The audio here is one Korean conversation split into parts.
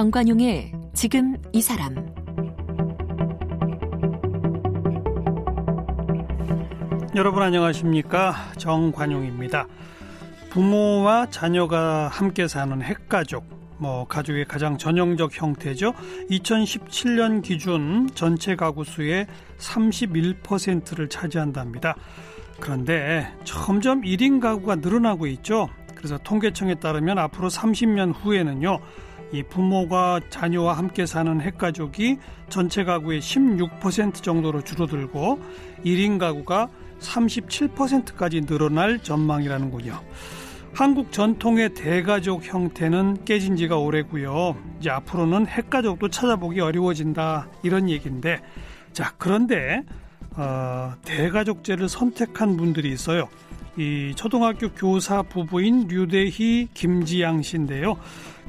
정관용의 지금 이 사람 여러분 안녕하십니까 정관용입니다. 부모와 자녀가 함께 사는 핵가족 뭐 가족의 가장 전형적 형태죠. 2017년 기준 전체 가구 수의 31%를 차지한답니다. 그런데 점점 1인 가구가 늘어나고 있죠. 그래서 통계청에 따르면 앞으로 30년 후에는요. 이 부모가 자녀와 함께 사는 핵가족이 전체 가구의 16% 정도로 줄어들고 1인 가구가 37%까지 늘어날 전망이라는군요. 한국 전통의 대가족 형태는 깨진 지가 오래고요. 이제 앞으로는 핵가족도 찾아보기 어려워진다 이런 얘기인데 자 그런데 어, 대가족제를 선택한 분들이 있어요. 이 초등학교 교사 부부인 류대희 김지양 씨인데요.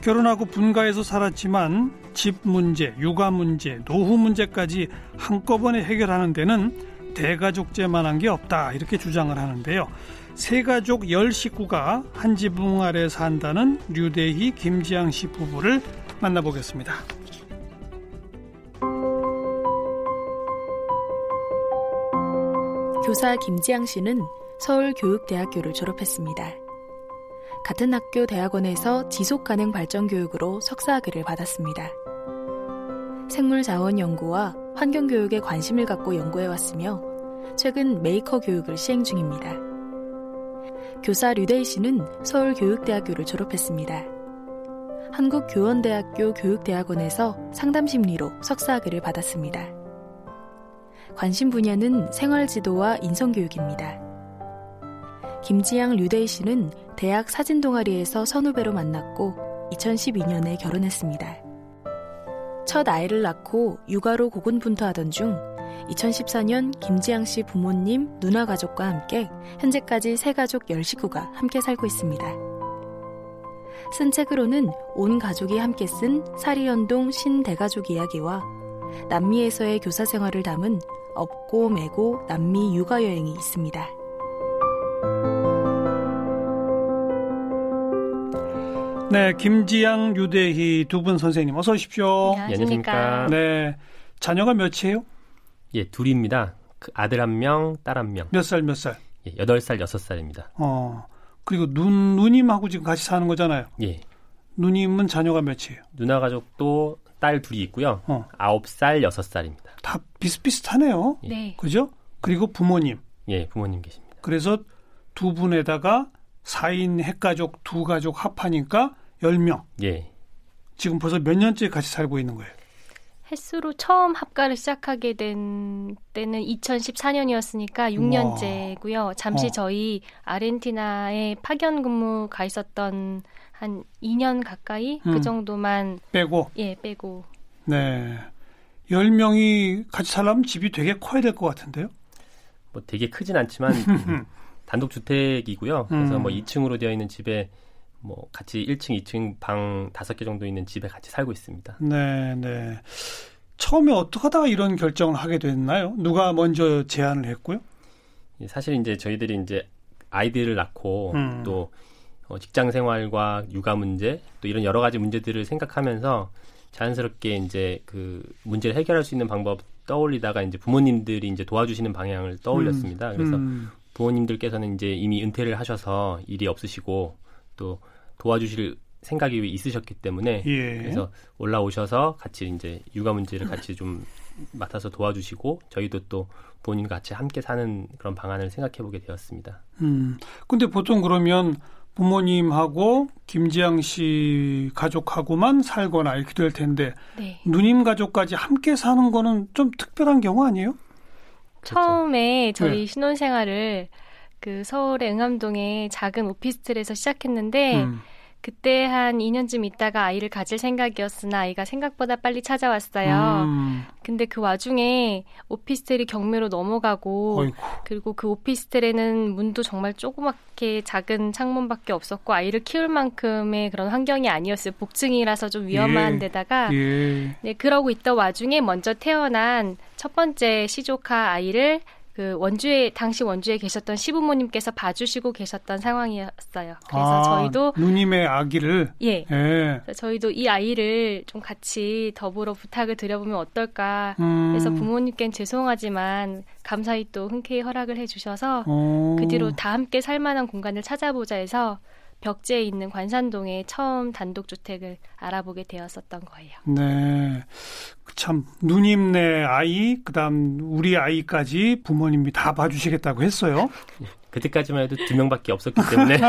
결혼하고 분가해서 살았지만 집 문제, 육아 문제, 노후 문제까지 한꺼번에 해결하는 데는 대가족제만한 게 없다 이렇게 주장을 하는데요. 세 가족 열 식구가 한 지붕 아래 산다는 류대희 김지양 씨 부부를 만나보겠습니다. 교사 김지양 씨는 서울교육대학교를 졸업했습니다. 같은 학교 대학원에서 지속 가능 발전 교육으로 석사학위를 받았습니다. 생물 자원 연구와 환경 교육에 관심을 갖고 연구해 왔으며 최근 메이커 교육을 시행 중입니다. 교사 류대희 씨는 서울교육대학교를 졸업했습니다. 한국교원대학교 교육대학원에서 상담심리로 석사학위를 받았습니다. 관심 분야는 생활지도와 인성교육입니다. 김지양 류대희 씨는 대학 사진 동아리에서 선후배로 만났고 2012년에 결혼했습니다. 첫 아이를 낳고 육아로 고군분투하던 중 2014년 김지양 씨 부모님, 누나 가족과 함께 현재까지 세 가족 10식구가 함께 살고 있습니다. 쓴 책으로는 온 가족이 함께 쓴 사리연동 신대가족 이야기와 남미에서의 교사 생활을 담은 업고 매고 남미 육아 여행이 있습니다. 네, 김지양, 유대희 두 분 선생님 어서 오십시오. 안녕하십니까. 네, 자녀가 몇이에요? 예, 둘입니다. 그 아들 한 명, 딸 한 명. 몇 살, 몇 살? 예, 8살, 6살입니다. 어, 그리고 누, 누님하고 지금 같이 사는 거잖아요. 예. 누님은 자녀가 몇이에요? 누나 가족도 딸 둘이 있고요. 어. 9살, 6살입니다. 다 비슷비슷하네요. 네. 그죠? 그리고 부모님. 예, 부모님 계십니다. 그래서 두 분에다가 4인 핵가족 두 가족 합하니까 10명. 예. 지금 벌써 몇 년째 같이 살고 있는 거예요. 횟수로 처음 합가를 시작하게 된 때는 2014년이었으니까 6년째고요. 잠시 어. 저희 아르헨티나에 파견 근무 가 있었던 한 2년 가까이 음. 그 정도만 빼고. 예 빼고 네. 10명이 같이 살려면 집이 되게 커야 될 것 같은데요. 뭐 되게 크진 않지만 단독 주택이고요. 그래서 음. 뭐 2층으로 되어 있는 집에 뭐 같이 1층, 2층 방 5개 정도 있는 집에 같이 살고 있습니다. 네, 네. 처음에 어떻게 하다가 이런 결정을 하게 됐나요? 누가 먼저 제안을 했고요? 예, 사실 이제 저희들이 이제 아이들을 낳고 음. 또 어, 직장 생활과 육아 문제 또 이런 여러 가지 문제들을 생각하면서 자연스럽게 이제 그 문제를 해결할 수 있는 방법 떠올리다가 이제 부모님들이 이제 도와주시는 방향을 떠올렸습니다. 그래서 음, 부모님들께서는 이제 이미 은퇴를 하셔서 일이 없으시고 또 도와주실 생각이 있으셨기 때문에 예. 그래서 올라오셔서 같이 이제 육아 문제를 같이 좀 맡아서 도와주시고 저희도 또 부모님과 같이 함께 사는 그런 방안을 생각해 보게 되었습니다. 음. 근데 보통 그러면 부모님하고 김지양 씨 가족하고만 살거나 이렇게 될 텐데 네. 누님 가족까지 함께 사는 거는 좀 특별한 경우 아니에요? 처음에 저희 네. 신혼생활을 그 서울의 응암동의 작은 오피스텔에서 시작했는데 음. 그때 한 2년쯤 있다가 아이를 가질 생각이었으나 아이가 생각보다 빨리 찾아왔어요. 음. 근데 그 와중에 오피스텔이 경매로 넘어가고 어이구. 그리고 그 오피스텔에는 문도 정말 조그맣게 작은 창문밖에 없었고 아이를 키울 만큼의 그런 환경이 아니었어요. 복층이라서 좀 위험한 예. 데다가 예. 네, 그러고 있던 와중에 먼저 태어난 첫 번째 시조카 아이를 그 원주에 당시 원주에 계셨던 시부모님께서 봐주시고 계셨던 상황이었어요. 그래서 아, 저희도 누님의 아기를 예. 예. 저희도 이 아이를 좀 같이 더불어 부탁을 드려보면 어떨까. 음, 그래서 부모님께는 죄송하지만 감사히 또 흔쾌히 허락을 해주셔서 어, 그 뒤로 다 함께 살만한 공간을 찾아보자 해서 벽제에 있는 관산동에 처음 단독 주택을 알아보게 되었었던 거예요. 네. 참 누님네 아이 그 다음 우리 아이까지 부모님이 다 봐주시겠다고 했어요. 그때까지만 해도 두 명밖에 없었기 때문에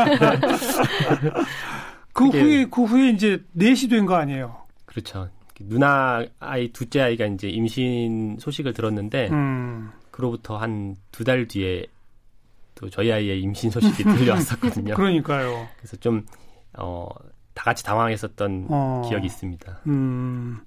그 그게- 후에 그 후에 이제 넷이 된 거 아니에요. 그렇죠. 누나 아이 둘째 아이가 이제 임신 소식을 들었는데 음. 그로부터 한 두 달 뒤에 또 저희 아이의 임신 소식이 들려왔었거든요. 그러니까요. 그래서 좀 어, 다 같이 당황했었던 어. 기억이 있습니다. 음.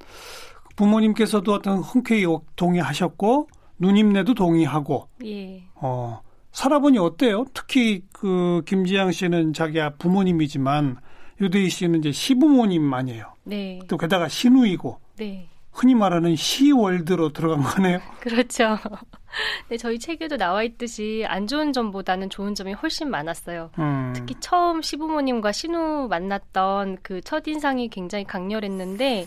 부모님께서도 어떤 흔쾌히 동의하셨고 누님네도 동의하고 예. 어. 살아보니 어때요? 특히 그 김지양 씨는 자기 부모님이지만 유대희 씨는 이제 시부모님 아니에요. 네. 또 게다가 신우이고 네. 흔히 말하는 시월드로 들어간 거네요. 그렇죠. 네, 저희 책에도 나와 있듯이 안 좋은 점보다는 좋은 점이 훨씬 많았어요. 음. 특히 처음 시부모님과 신우 만났던 그 첫인상이 굉장히 강렬했는데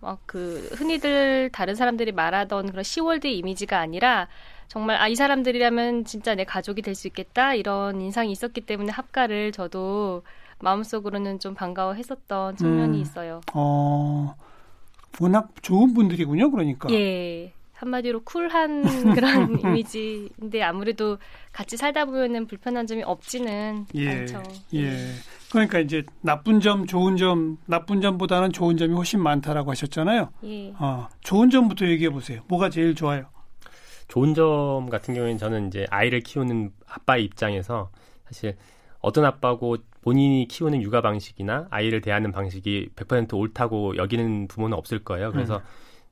막그 흔히들 다른 사람들이 말하던 그런 시월드 이미지가 아니라 정말 아 이 사람들이라면 진짜 내 가족이 될 수 있겠다 이런 인상이 있었기 때문에 합가를 저도 마음속으로는 좀 반가워했었던 측면이 음. 있어요. 어, 워낙 좋은 분들이군요, 그러니까. 예. 한마디로 쿨한 그런 이미지인데 아무래도 같이 살다 보면은 불편한 점이 없지는 예, 않죠. 예. 그러니까 이제 나쁜 점, 좋은 점, 나쁜 점보다는 좋은 점이 훨씬 많다라고 하셨잖아요. 예. 어, 좋은 점부터 얘기해 보세요. 뭐가 제일 좋아요? 좋은 점 같은 경우에는 저는 이제 아이를 키우는 아빠의 입장에서 사실 어떤 아빠고 본인이 키우는 육아 방식이나 아이를 대하는 방식이 100% 옳다고 여기는 부모는 없을 거예요. 그래서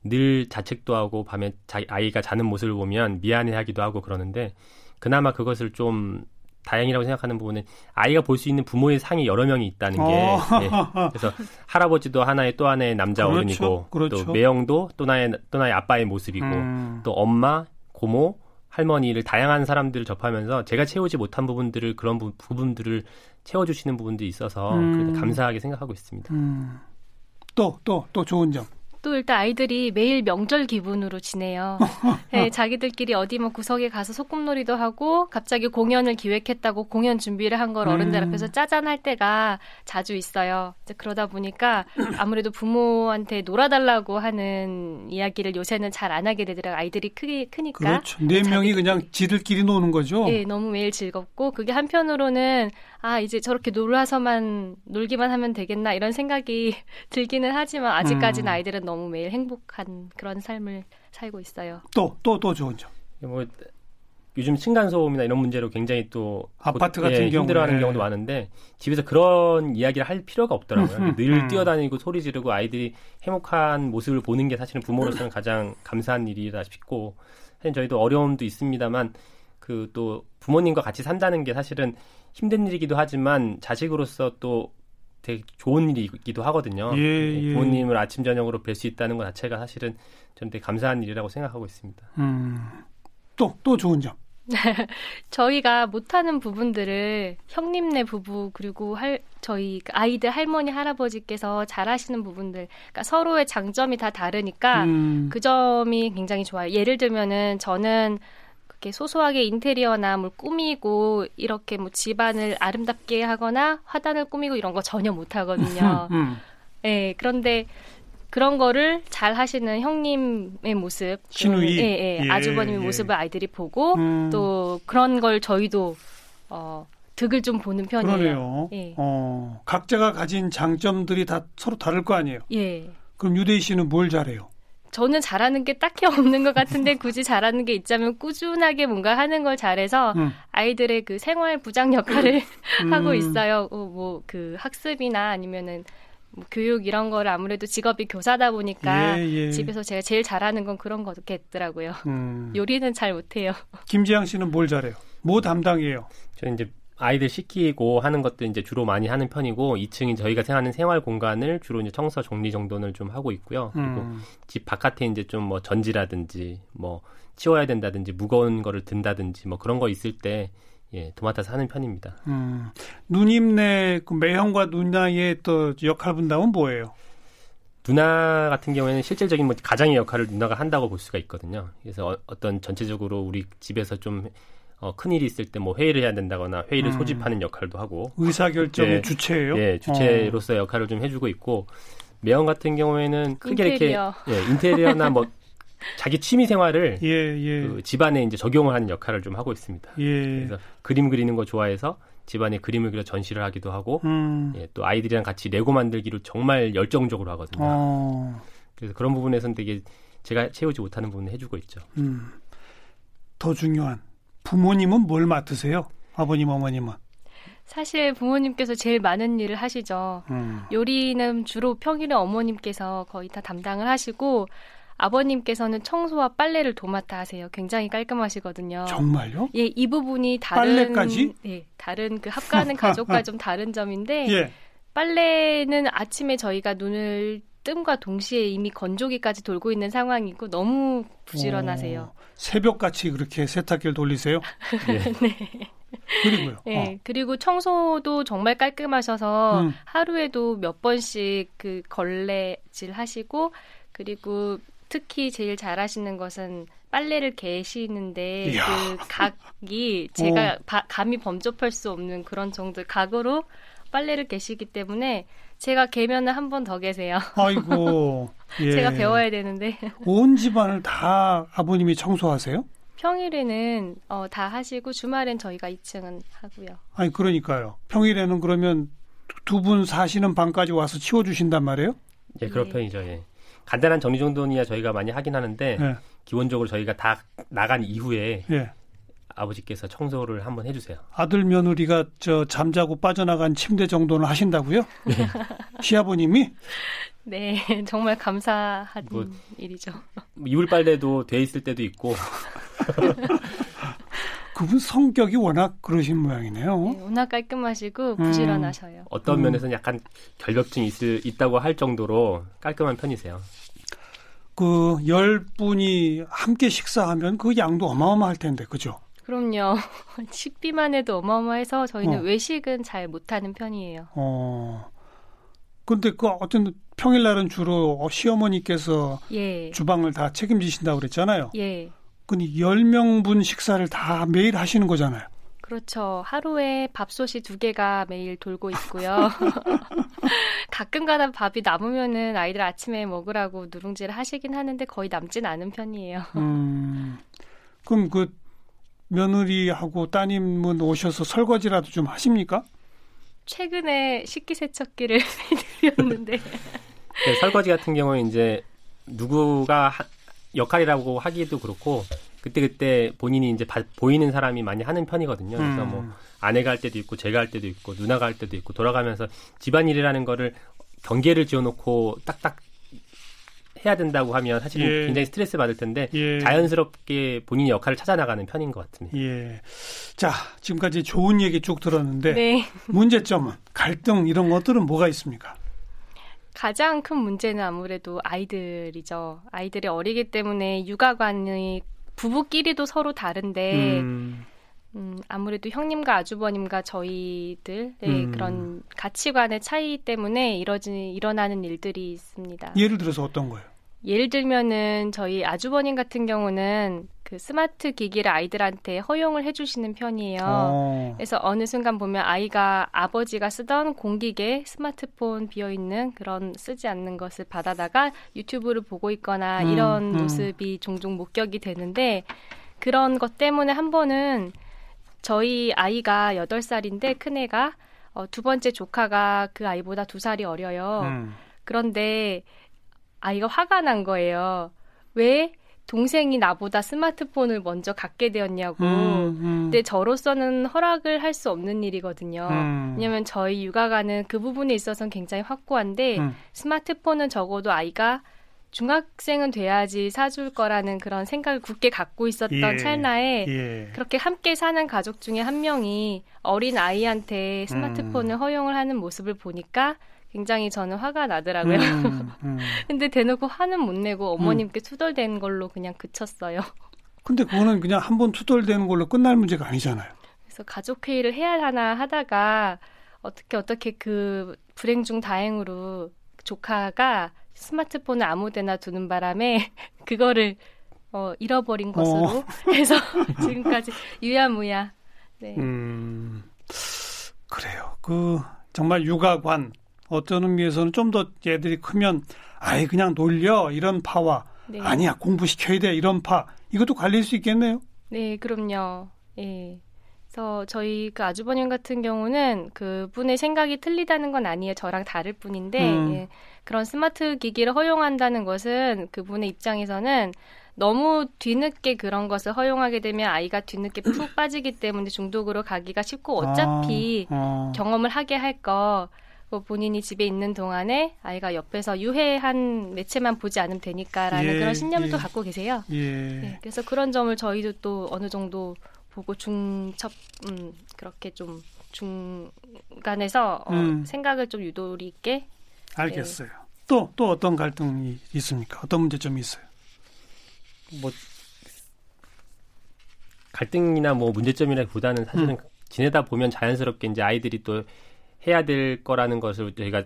늘 자책도 하고 밤에 자기 아이가 자는 모습을 보면 미안해하기도 하고 그러는데 그나마 그것을 좀 다행이라고 생각하는 부분은 아이가 볼 수 있는 부모의 상이 여러 명이 있다는 게 어. 예. 그래서 할아버지도 하나의 또 하나의 남자 그렇죠, 어른이고 그렇죠. 또 매형도 또 나의 또 나의 아빠의 모습이고 음, 또 엄마, 고모, 할머니를 다양한 사람들을 접하면서 제가 채우지 못한 부분들을 그런 부, 부분들을 채워주시는 부분들이 있어서 음. 감사하게 생각하고 있습니다. 음. 또, 또, 또 좋은 점. 또 일단 아이들이 매일 명절 기분으로 지내요. 네, 자기들끼리 어디 뭐 구석에 가서 소꿉놀이도 하고 갑자기 공연을 기획했다고 공연 준비를 한 걸 어른들 음. 앞에서 짜잔할 때가 자주 있어요. 그러다 보니까 아무래도 부모한테 놀아달라고 하는 이야기를 요새는 잘 안 하게 되더라고요. 아이들이 크게 크니까. 그렇죠. 네 명이. 그냥 지들끼리 노는 거죠. 예, 너무 매일 즐겁고 그게 한편으로는 아 이제 저렇게 놀아서만 놀기만 하면 되겠나 이런 생각이 들기는 하지만 아직까지는 음. 아이들은 너무 매일 행복한 그런 삶을 살고 있어요. 또, 또, 또 좋은 점. 뭐 요즘 층간 소음이나 이런 문제로 굉장히 또 아파트 곧- 같은 예, 경우에. 힘들어하는 경우도 많은데 집에서 그런 이야기를 할 필요가 없더라고요. 늘 음. 뛰어다니고 소리 지르고 아이들이 행복한 모습을 보는 게 사실은 부모로서는 가장 감사한 일이다 싶고 사실 저희도 어려움도 있습니다만 그 또 부모님과 같이 산다는 게 사실은 힘든 일이기도 하지만 자식으로서 또 되게 좋은 일이기도 하거든요. 예, 예. 부모님을 아침 저녁으로 뵐 수 있다는 것 자체가 사실은 저는 되게 감사한 일이라고 생각하고 있습니다. 음. 또, 또 좋은 점. 저희가 못하는 부분들을 형님네 부부 그리고 할 저희 그 아이들 할머니 할아버지께서 잘하시는 부분들 그러니까 서로의 장점이 다 다르니까 음. 그 점이 굉장히 좋아요. 예를 들면은 저는 그렇게 소소하게 인테리어나 뭘 꾸미고 이렇게 뭐 집안을 아름답게 하거나 화단을 꾸미고 이런 거 전혀 못 하거든요. 음. 예, 그런데 그런 거를 잘 하시는 형님의 모습, 그, 신우이? 예, 예, 예, 아주버님의 예. 모습을 아이들이 보고 음. 또 그런 걸 저희도 어, 득을 좀 보는 편이에요. 그러네요. 예. 어, 각자가 가진 장점들이 다 서로 다를 거 아니에요. 예. 그럼 유대희 씨는 뭘 잘해요? 저는 잘하는 게 딱히 없는 것 같은데 굳이 잘하는 게 있자면 꾸준하게 뭔가 하는 걸 잘해서 음. 아이들의 그 생활 부장 역할을 하고 음. 있어요. 뭐 그 학습이나 아니면은 뭐 교육 이런 거를 아무래도 직업이 교사다 보니까 예, 예. 집에서 제가 제일 잘하는 건 그런 거겠더라고요. 음. 요리는 잘 못해요. 김지양 씨는 뭘 잘해요? 뭐 담당이에요? 저는 이제 아이들 시키고 하는 것도 이제 주로 많이 하는 편이고 2층이 저희가 생각하는 생활 공간을 주로 이제 청소 정리 정돈을 좀 하고 있고요. 그리고 음. 집 바깥에 이제 좀 뭐 전지라든지 뭐 치워야 된다든지 무거운 거를 든다든지 뭐 그런 거 있을 때 예, 도맡아서 하는 편입니다. 음. 누님네 그 매형과 누나의 또 역할 분담은 뭐예요? 누나 같은 경우에는 실질적인 뭐 가장의 역할을 누나가 한다고 볼 수가 있거든요. 그래서 어, 떤 전체적으로 우리 집에서 좀 어, 큰 일이 있을 때 뭐 회의를 해야 된다거나 회의를 음. 소집하는 역할도 하고 의사결정의 예. 주체예요? 예, 주체로서의 역할을 좀 해주고 있고 매형 같은 경우에는 크게 인테리어. 이렇게 예, 인테리어나 뭐 자기 취미 생활을 어. 예, 예. 그 집안에 이제 적용을 하는 역할을 좀 하고 있습니다. 예. 그래서 그림 그리는 거 좋아해서 집안에 그림을 그려 전시를 하기도 하고 음. 예, 또 아이들이랑 같이 레고 만들기를 정말 열정적으로 하거든요. 어. 그래서 그런 부분에서는 되게 제가 채우지 못하는 부분을 해주고 있죠. 음. 더 중요한 부모님은 뭘 맡으세요? 아버님, 어머님은. 사실 부모님께서 제일 많은 일을 하시죠. 음. 요리는 주로 평일에 어머님께서 거의 다 담당을 하시고 아버님께서는 청소와 빨래를 도맡아 하세요. 굉장히 깔끔하시거든요. 정말요? 예, 이 부분이 다른 빨래까지? 예, 다른 그 합가하는 가족과 좀 다른 점인데 예. 빨래는 아침에 저희가 눈을 뜸과 동시에 이미 건조기까지 돌고 있는 상황이고 너무 부지런하세요. 어, 새벽같이 그렇게 세탁기를 돌리세요? 예. 그리고요. 예, 어. 그리고 청소도 정말 깔끔하셔서 음. 하루에도 몇 번씩 그 걸레질 하시고 그리고 특히 제일 잘하시는 것은 빨래를 개시는데. 그 각이 제가 바- 감히 범접할 수 없는 그런 정도의 각으로 빨래를 개시기 때문에 제가 개면은 한 번 더 계세요. 아이고. 예. 제가 배워야 되는데 온 집안을 다 아버님이 청소하세요? 평일에는 어, 다 하시고 주말엔 저희가 2층은 하고요. 아니 그러니까요. 평일에는 그러면 두 분 사시는 방까지 와서 치워주신단 말이에요? 예, 그런 예. 편이죠. 예. 간단한 정리 정돈이야 저희가 많이 하긴 하는데 예. 기본적으로 저희가 다 나간 이후에 예. 아버지께서 청소를 한번 해주세요. 아들 며느리가 저 잠자고 빠져나간 침대 정도는 하신다고요? 시아버님이? 네, 정말 감사한 뭐- 일이죠. 뭐 이불 빨래도 돼 있을 때도 있고 그분 성격이 워낙 그러신 모양이네요. 네, 워낙 깔끔하시고 음. 부지런하셔요. 어떤 음. 면에서는 약간 결벽증이 있을, 있다고 할 정도로 깔끔한 편이세요. 그 열 분이 함께 식사하면 그 양도 어마어마할 텐데, 그죠? 그럼요. 식비만 해도 어마어마해서 저희는 어. 외식은 잘 못하는 편이에요. 어. 근데 그 어떤 평일날은 주로 어, 시어머니께서 예, 주방을 다 책임지신다고 그랬잖아요. 예. 근데 10명분 식사를 다 매일 하시는 거잖아요. 그렇죠. 하루에 밥솥이 두 개가 매일 돌고 있고요. 가끔가다 밥이 남으면은 아이들 아침에 먹으라고 누룽지를 하시긴 하는데 거의 남진 않은 편이에요. 음. 그럼 그 며느리하고 따님은 오셔서 설거지라도 좀 하십니까? 최근에 식기세척기를 해드렸는데 네, 설거지 같은 경우에 이제 누구가 하- 역할이라고 하기도 그렇고 그때 그때 본인이 이제 바- 보이는 사람이 많이 하는 편이거든요. 그래서 음. 뭐 아내가 할 때도 있고 제가 할 때도 있고 누나가 할 때도 있고 돌아가면서 집안일이라는 거를 경계를 지어놓고 딱딱 해야 된다고 하면 사실 은 예. 굉장히 스트레스 받을 텐데 예. 자연스럽게 본인의 역할을 찾아 나가는 편인 것 같습니다. 예. 자, 지금까지 좋은 얘기 쭉 들었는데 네. 문제점은 갈등 이런 것들은 뭐가 있습니까? 가장 큰 문제는 아무래도 아이들이죠. 아이들이 어리기 때문에 육아관이 부부끼리도 서로 다른데 음, 음, 아무래도 형님과 아주버님과 저희들의 음. 그런 가치관의 차이 때문에 이러지 일어나는 일들이 있습니다. 예를 들어서 어떤 거예요? 예를 들면은 저희 아주버님 같은 경우는 그 스마트 기기를 아이들한테 허용을 해주시는 편이에요. 어. 그래서 어느 순간 보면 아이가 아버지가 쓰던 공기계 스마트폰 비어 있는 그런 쓰지 않는 것을 받아다가 유튜브를 보고 있거나 음, 이런 음. 모습이 종종 목격이 되는데 그런 것 때문에 한 번은 저희 아이가 8살인데 큰애가 어, 두 번째 조카가 그 아이보다 두 살이 어려요. 음. 그런데 아이가 화가 난 거예요. 왜 동생이 나보다 스마트폰을 먼저 갖게 되었냐고. 음, 음. 근데 저로서는 허락을 할 수 없는 일이거든요. 음. 왜냐면 저희 육아가는 그 부분에 있어서는 굉장히 확고한데 음. 스마트폰은 적어도 아이가 중학생은 돼야지 사줄 거라는 그런 생각을 굳게 갖고 있었던 예. 찰나에 예. 그렇게 함께 사는 가족 중에 한 명이 어린 아이한테 스마트폰을 음. 허용을 하는 모습을 보니까 굉장히 저는 화가 나더라고요. 음, 음. 근데 대놓고 화는 못 내고 어머님께 투덜댄 걸로 그냥 그쳤어요. 근데 그거는 그냥 한 번 투덜대는 걸로 끝날 문제가 아니잖아요. 그래서 가족 회의를 해야 하나 하다가 어떻게 어떻게 그 불행 중 다행으로 조카가 스마트폰을 아무데나 두는 바람에 그거를 어, 잃어버린 것으로 해서 지금까지 유야무야. 네. 음, 그래요. 그 정말 육아관 어떤 의미에서는 좀 더 애들이 크면 아예 그냥 놀려 이런 파와 네. 아니야 공부시켜야 돼 이런 파 이것도 갈릴 수 있겠네요. 네, 그럼요. 예. 그래서 저희 그 아주버님 같은 경우는 그분의 생각이 틀리다는 건 아니에요. 저랑 다를 뿐인데 음. 예. 그런 스마트 기기를 허용한다는 것은 그분의 입장에서는 너무 뒤늦게 그런 것을 허용하게 되면 아이가 뒤늦게 푹 빠지기 때문에 중독으로 가기가 쉽고 어차피 아, 어. 경험을 하게 할 거. 뭐 본인이 집에 있는 동안에 아이가 옆에서 유해한 매체만 보지 않으면 되니까라는 예, 그런 신념을 또 예. 갖고 계세요. 예. 네, 그래서 그런 점을 저희도 또 어느 정도 보고 중첩 음, 그렇게 좀 중간에서 어, 음. 생각을 좀 유도리 있게 알겠어요. 또또 어떤 갈등이 있습니까? 어떤 문제점이 있어요? 뭐 갈등이나 뭐 문제점이라기보다는 사실은 음. 지내다 보면 자연스럽게 이제 아이들이 또 해야 될 거라는 것을 저희가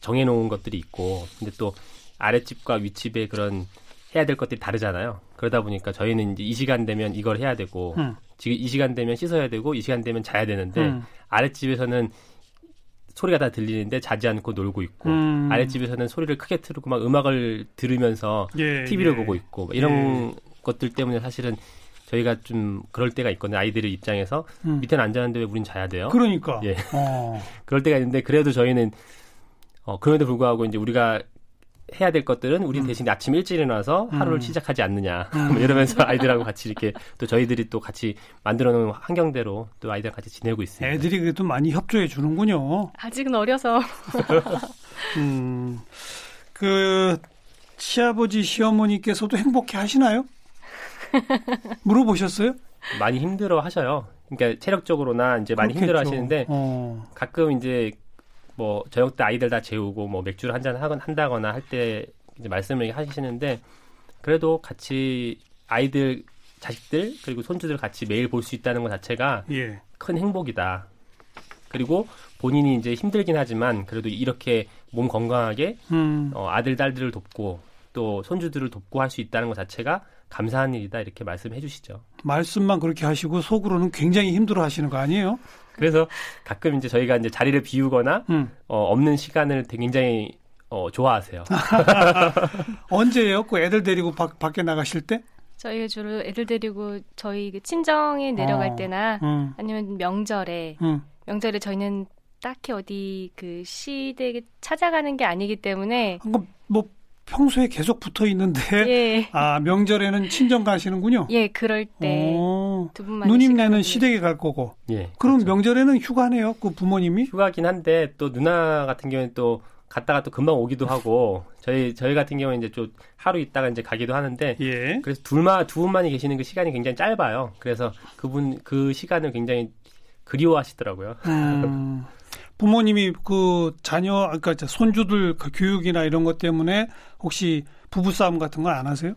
정해놓은 것들이 있고 근데 또 아랫집과 윗집의 그런 해야 될 것들이 다르잖아요. 그러다 보니까 저희는 이제 이 시간 되면 이걸 해야 되고 음. 지금 이 시간 되면 씻어야 되고 이 시간 되면 자야 되는데 음. 아랫집에서는 소리가 다 들리는데 자지 않고 놀고 있고 음. 아랫집에서는 소리를 크게 틀고 막 음악을 들으면서 예, TV를 예. 보고 있고 뭐 이런 것들 때문에 사실은 저희가 좀 그럴 때가 있거든요. 아이들의 입장에서 음. 밑에는 안 자는데 왜 우린 자야 돼요? 그러니까. 예. 어. 그럴 때가 있는데 그래도 저희는 어 그럼에도 불구하고 이제 우리가 해야 될 것들은 우리 대신 아침 일찍 일어나서 하루를 음. 시작하지 않느냐 음. 뭐 이러면서 아이들하고 같이 이렇게 또 저희들이 또 같이 만들어 놓은 환경대로 또 아이들 같이 지내고 있습니다. 애들이 그래도 많이 협조해 주는군요. 아직은 어려서 음. 그 시아버지 시어머니께서도 행복해 하시나요? 물어보셨어요? 많이 힘들어 하셔요. 그러니까 체력적으로나 이제 많이. 힘들어 하시는데 어. 가끔 이제 뭐 저녁 때 아이들 다 재우고 뭐 맥주를 한잔 한다거나 할 때 이제 말씀을 하시는데 그래도 같이 아이들 자식들 그리고 손주들 같이 매일 볼 수 있다는 것 자체가 예. 큰 행복이다. 그리고 본인이 이제 힘들긴 하지만 그래도 이렇게 몸 건강하게 음. 어, 아들 딸들을 돕고 또 손주들을 돕고 할 수 있다는 것 자체가 감사한 일이다 이렇게 말씀해 주시죠. 말씀만 그렇게 하시고 속으로는 굉장히 힘들어 하시는 거 아니에요? 그래서 가끔 이제 저희가 이제 자리를 비우거나 음. 어, 없는 시간을 되게 굉장히 어, 좋아하세요. 언제예요? 그 애들 데리고 밖, 밖에 나가실 때? 저희가 주로 애들 데리고 저희 그 친정에 내려갈 어. 때나 음. 아니면 명절에 음. 명절에 저희는 딱히 어디 그 시댁에 찾아가는 게 아니기 때문에 그러니까 뭐 평소에 계속 붙어 있는데 예, 아 명절에는 친정 가시는군요. 예 그럴 때 어. 두 분만 누님네는 시댁에 갈 거고. 예. 그럼 그렇죠. 명절에는 휴가네요. 그 부모님이. 휴가긴 한데 또 누나 같은 경우는 또 갔다가 또 금방 오기도 하고 저희 저희 같은 경우는 이제 좀 하루 있다가 이제 가기도 하는데 예. 그래서 둘만 두 분만이 계시는 그 시간이 굉장히 짧아요. 그래서 그분 그 시간을 굉장히 그리워하시더라고요. 음, 부모님이 그 자녀, 그러니까 손주들 그 교육이나 이런 것 때문에 혹시 부부 싸움 같은 거 안 하세요?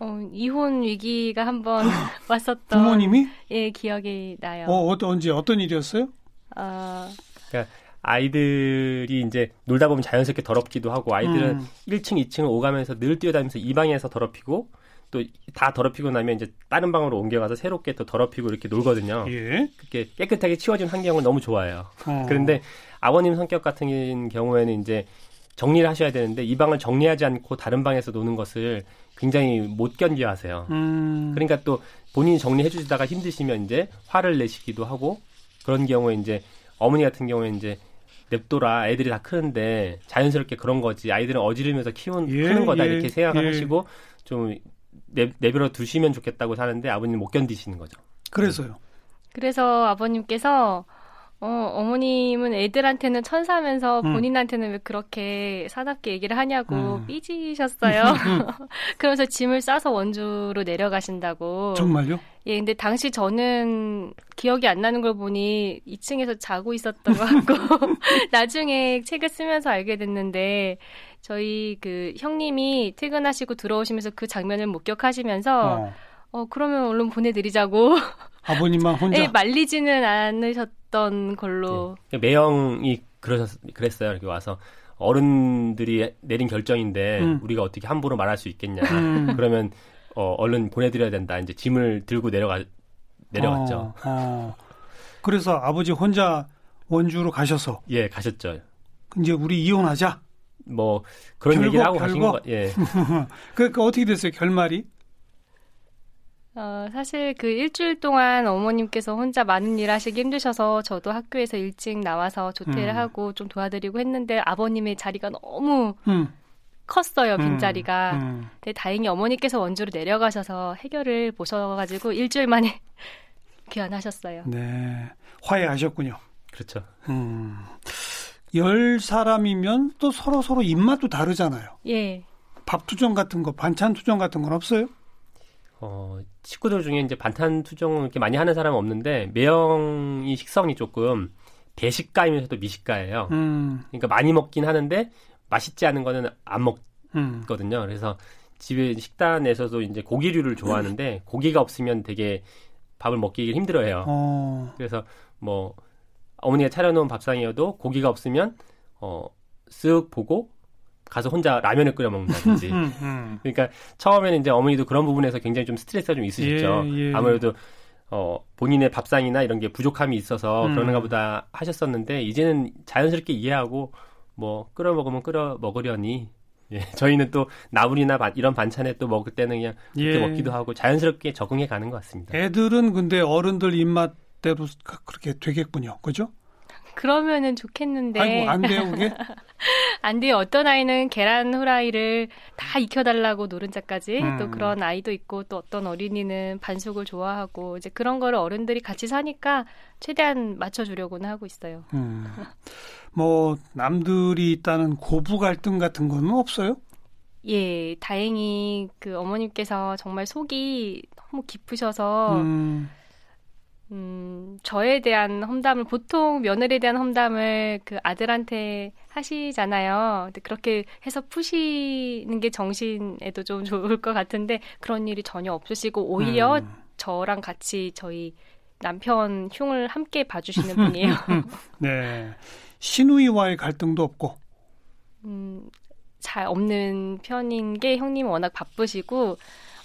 어, 이혼 위기가 한번 왔었던 부모님이? 예 기억이 나요. 어, 어, 언제, 어떤 일이었어요? 어, 아이들이 이제 놀다 보면 자연스럽게 더럽기도 하고 아이들은 음. 1층, 2층을 오가면서 늘 뛰어다니면서 이 방에서 더럽히고 또 다 더럽히고 나면 이제 다른 방으로 옮겨가서 새롭게 또 더럽히고 이렇게 놀거든요. 예. 그렇게 깨끗하게 치워진 환경을 너무 좋아해요. 어. 그런데 아버님 성격 같은 경우에는 이제 정리를 하셔야 되는데 이 방을 정리하지 않고 다른 방에서 노는 것을 굉장히 못 견뎌 하세요. 음, 그러니까 또 본인이 정리해 주시다가 힘드시면 이제 화를 내시기도 하고 그런 경우에 이제 어머니 같은 경우에 이제 냅둬라 애들이 다 크는데 자연스럽게 그런 거지 아이들은 어지르면서 키운 예, 크는 거다 예, 이렇게 생각을 예. 하시고 좀 내, 내버려 두시면 좋겠다고 사는데 아버님은 못 견디시는 거죠. 그래서요. 그래서 아버님께서 어, 어머님은 애들한테는 천사면서 음. 본인한테는 왜 그렇게 사납게 얘기를 하냐고 음. 삐지셨어요. 그러면서 짐을 싸서 원주로 내려가신다고. 정말요? 예, 근데 당시 저는 기억이 안 나는 걸 보니 2층에서 자고 있었던 것 같고, 나중에 책을 쓰면서 알게 됐는데, 저희 그 형님이 퇴근하시고 들어오시면서 그 장면을 목격하시면서, 어. 어, 그러면 얼른 보내드리자고. 아버님만 혼자. 예, 말리지는 않으셨던 걸로. 예. 매형이 그러셨 그랬어요. 이렇게 와서 어른들이 내린 결정인데 음. 우리가 어떻게 함부로 말할 수 있겠냐. 음. 그러면 어, 얼른 보내드려야 된다. 이제 짐을 들고 내려가 내려갔죠. 어, 어. 그래서 아버지 혼자 원주로 가셔서 예, 가셨죠. 이제 우리 이혼하자. 뭐 그런 별거, 얘기를 하고 가신 별거? 거. 예. 그러니까 어떻게 됐어요? 결말이? 어, 사실 그 일주일 동안 어머님께서 혼자 많은 일 하시기 힘드셔서 저도 학교에서 일찍 나와서 조퇴를 음. 하고 좀 도와드리고 했는데 아버님의 자리가 너무 음. 컸어요, 음, 빈자리가. 음. 근데 다행히 어머니께서 원주로 내려가셔서 해결을 보셔가지고 일주일 만에 귀환하셨어요. 네. 화해하셨군요. 그렇죠. 음. 열 사람이면 또 서로 서로 입맛도 다르잖아요. 예. 밥 투정 같은 거, 반찬 투정 같은 건 없어요? 어, 식구들 중에 이제 반찬 투정을 이렇게 많이 하는 사람은 없는데 매형이 식성이 조금 대식가이면서도 미식가예요. 음. 그러니까 많이 먹긴 하는데 맛있지 않은 거는 안 음. 먹거든요. 그래서 집에 식단에서도 이제 고기류를 좋아하는데 고기가 없으면 되게 밥을 먹기 힘들어해요. 어. 그래서 뭐 어머니가 차려놓은 밥상이어도 고기가 없으면 어 쓱 보고 가서 혼자 라면을 끓여 먹는다든지. 음, 음. 그러니까 처음에는 이제 어머니도 그런 부분에서 굉장히 좀 스트레스가 좀 있으셨죠. 예, 예. 아무래도 어 본인의 밥상이나 이런 게 부족함이 있어서 음. 그러는가 보다 하셨었는데 이제는 자연스럽게 이해하고 뭐 끓여 먹으면 끓여 먹으려니 예, 저희는 또 나물이나 반- 이런 반찬에 또 먹을 때는 그냥 그렇게 예. 먹기도 하고 자연스럽게 적응해 가는 것 같습니다. 애들은 근데 어른들 입맛 그- 그렇게 되겠군요. 그죠? 그러면은 좋겠는데 아이고, 안 돼요, 그게? 안 돼요. 어떤 아이는 계란 후라이를 다 익혀달라고 노른자까지 음. 또 그런 아이도 있고 또 어떤 어린이는 반숙을 좋아하고 이제 그런 거를 어른들이 같이 사니까 최대한 맞춰주려고는 하고 있어요. 음. 뭐, 남들이 있다는 고부 갈등 같은 거는 없어요? 예, 다행히 그 어머님께서 정말 속이 너무 깊으셔서 음. 음, 저에 대한 험담을 보통 며느리에 대한 험담을 그 아들한테 하시잖아요. 근데 그렇게 해서 푸시는 게 정신에도 좀 좋을 것 같은데 그런 일이 전혀 없으시고 오히려 음. 저랑 같이 저희 남편 흉을 함께 봐주시는 분이에요. 네. 시누이와의 갈등도 없고. 음, 잘 없는 편인 게 형님 워낙 바쁘시고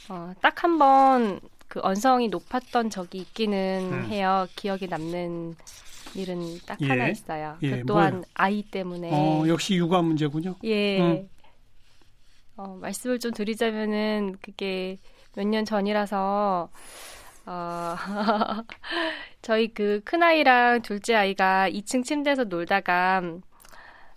어, 딱 한 번 그 언성이 높았던 적이 있기는 음. 해요. 기억에 남는 일은 딱 예. 하나 있어요. 예, 그 또한 뭐예요? 아이 때문에 어, 역시 육아 문제군요. 예. 음. 어, 말씀을 좀 드리자면은 그게 몇 년 전이라서 어, 저희 그 큰아이랑 둘째 아이가 2층 침대에서 놀다가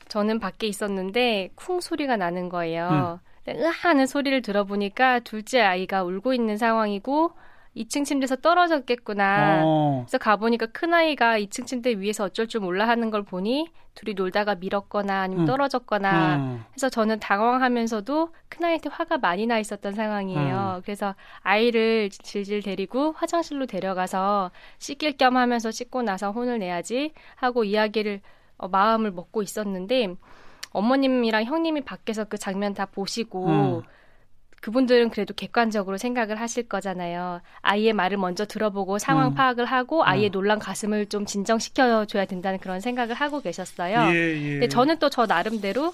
저는 밖에 있었는데 쿵 소리가 나는 거예요. 근데 으 하는 소리를 들어보니까 둘째 아이가 울고 있는 상황이고 2층 침대에서 떨어졌겠구나. 어. 그래서 가보니까 큰아이가 2층 침대 위에서 어쩔 줄 몰라 하는 걸 보니 둘이 놀다가 밀었거나 아니면 음. 떨어졌거나 음. 그래서 저는 당황하면서도 큰아이한테 화가 많이 나 있었던 상황이에요. 음. 그래서 아이를 질질 데리고 화장실로 데려가서 씻길 겸 하면서 씻고 나서 혼을 내야지 하고 이야기를 어, 마음을 먹고 있었는데 어머님이랑 형님이 밖에서 그 장면 다 보시고 음. 그분들은 그래도 객관적으로 생각을 하실 거잖아요. 아이의 말을 먼저 들어보고 상황 음. 파악을 하고 아이의 음. 놀란 가슴을 좀 진정시켜 줘야 된다는 그런 생각을 하고 계셨어요. 예, 예. 근데 저는 또 저 나름대로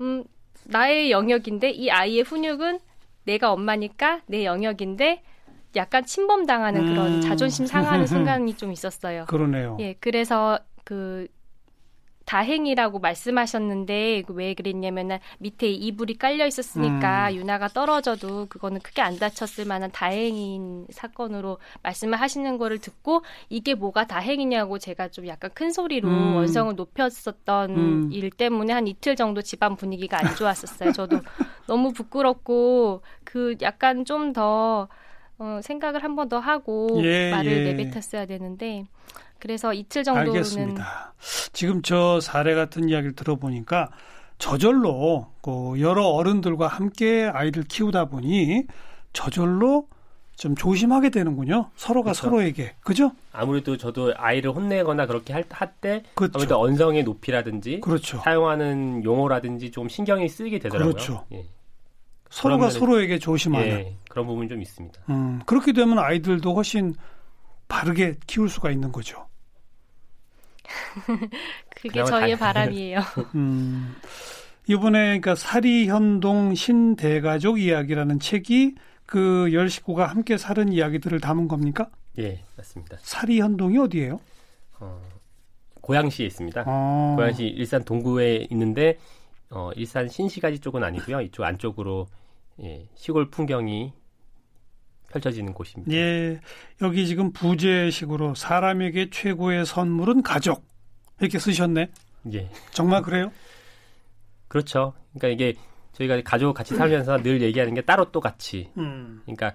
음 나의 영역인데 이 아이의 훈육은 내가 엄마니까 내 영역인데 약간 침범당하는 음. 그런 자존심 상하는 순간이 좀 있었어요. 그러네요. 예, 그래서 그 다행이라고 말씀하셨는데 그왜 그랬냐면은 밑에 이불이 깔려 있었으니까 음. 유나가 떨어져도 그거는 크게 안 다쳤을 만한 다행인 사건으로 말씀을 하시는 거를 듣고 이게 뭐가 다행이냐고 제가 좀 약간 큰 소리로 음. 원성을 높였었던 음. 일 때문에 한 이틀 정도 집안 분위기가 안 좋았었어요. 저도 너무 부끄럽고 그 약간 좀더 어, 생각을 한 번 더 하고 예, 말을 예. 내뱉었어야 되는데 그래서 이틀 정도는 알겠습니다. 지금 저 사례 같은 이야기를 들어보니까 저절로 그 여러 어른들과 함께 아이를 키우다 보니 저절로 좀 조심하게 되는군요. 서로가 그렇죠. 서로에게. 그죠? 아무래도 저도 아이를 혼내거나 그렇게 할 때 그렇죠. 아무래도 언성의 높이라든지 그렇죠. 사용하는 용어라든지 좀 신경이 쓰이게 되더라고요. 그렇죠. 예. 서로가 면에- 서로에게 조심하는. 예, 그런 부분이 좀 있습니다. 음, 그렇게 되면 아이들도 훨씬 바르게 키울 수가 있는 거죠. 그게 저희의 바람이에요. 음, 이번에 그러니까 사리현동 신대가족 이야기라는 책이 그 열 식구가 함께 사는 이야기들을 담은 겁니까? 예, 맞습니다. 사리현동이 어디예요? 어, 고양시에 있습니다. 어, 고양시 일산 동구에 있는데 어, 일산 신시가지 쪽은 아니고요. 이쪽 안쪽으로 예, 시골 풍경이 펼쳐지는 곳입니다. 예, 여기 지금 부제식으로 사람에게 최고의 선물은 가족 이렇게 쓰셨네. 예. 정말 그래요? 그렇죠. 그러니까 이게 저희가 가족 같이 살면서 늘 얘기하는 게 따로 또 같이. 음, 그러니까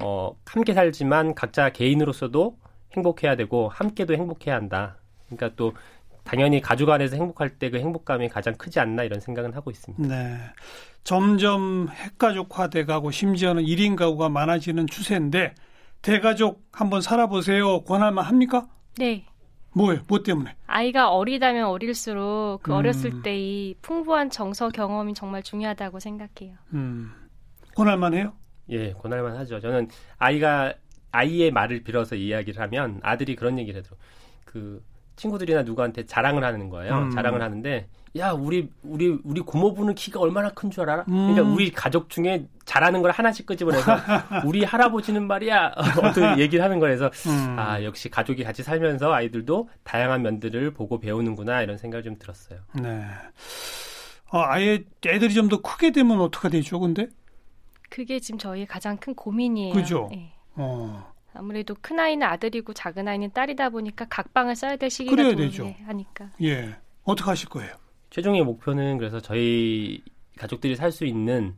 어, 함께 살지만 각자 개인으로서도 행복해야 되고 함께도 행복해야 한다. 그러니까 또 당연히 가족 안에서 행복할 때 그 행복감이 가장 크지 않나 이런 생각은 하고 있습니다. 네. 점점 핵가족화돼 가고 심지어는 1인 가구가 많아지는 추세인데 대가족 한번 살아보세요. 권할만 합니까? 네. 뭐예요? 뭐 때문에? 아이가 어리다면 어릴수록 그 음. 어렸을 때의 풍부한 정서 경험이 정말 중요하다고 생각해요. 음, 권할만 해요? 예, 권할만 하죠. 저는 아이가 아이의 말을 빌어서 이야기를 하면 아들이 그런 얘기를 하더라고요. 그 친구들이나 누구한테 자랑을 하는 거예요. 음. 자랑을 하는데 야, 우리 우리 우리 고모부는 키가 얼마나 큰 줄 알아? 그러니까 음. 우리 가족 중에 잘하는 걸 하나씩 끄집어내서 우리 할아버지는 말이야. 어떤 얘기를 하는 거에서 음. 아, 역시 가족이 같이 살면서 아이들도 다양한 면들을 보고 배우는구나 이런 생각이 좀 들었어요. 네. 어, 아예 애들이 좀 더 크게 되면 어떻게 되죠, 근데? 그게 지금 저희의 가장 큰 고민이에요. 그죠? 네. 어, 아무래도 큰 아이는 아들이고 작은 아이는 딸이다 보니까 각방을 써야 될 시기가 되죠. 네, 하니까. 예. 어떻게 하실 거예요? 최종의 목표는 그래서 저희 가족들이 살 수 있는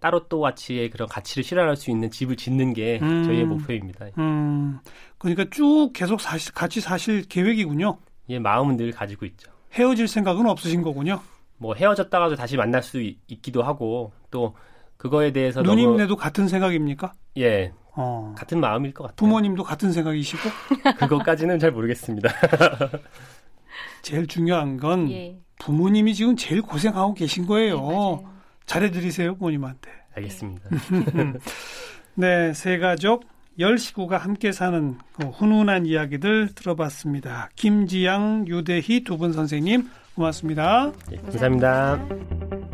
따로 또 가치의 그런 가치를 실현할 수 있는 집을 짓는 게 음. 저희의 목표입니다. 음, 그러니까 쭉 계속 사실, 같이 사실 계획이군요. 이 마음은 늘 가지고 있죠. 헤어질 생각은 없으신 거군요. 뭐 헤어졌다가도 다시 만날 수 있, 기도 하고 또 그거에 대해서 너무 누님네도 같은 생각입니까? 예 어. 같은 마음일 것 같아요. 부모님도 같은 생각이시고 그것까지는 잘 모르겠습니다. 제일 중요한 건 예. 부모님이 지금 제일 고생하고 계신 네, 거예요. 맞아요. 잘해드리세요 부모님한테. 알겠습니다. 네, 세 가족 열 식구가 함께 사는 그 훈훈한 이야기들 들어봤습니다. 김지양, 유대희 두 분 선생님 고맙습니다. 예, 감사합니다.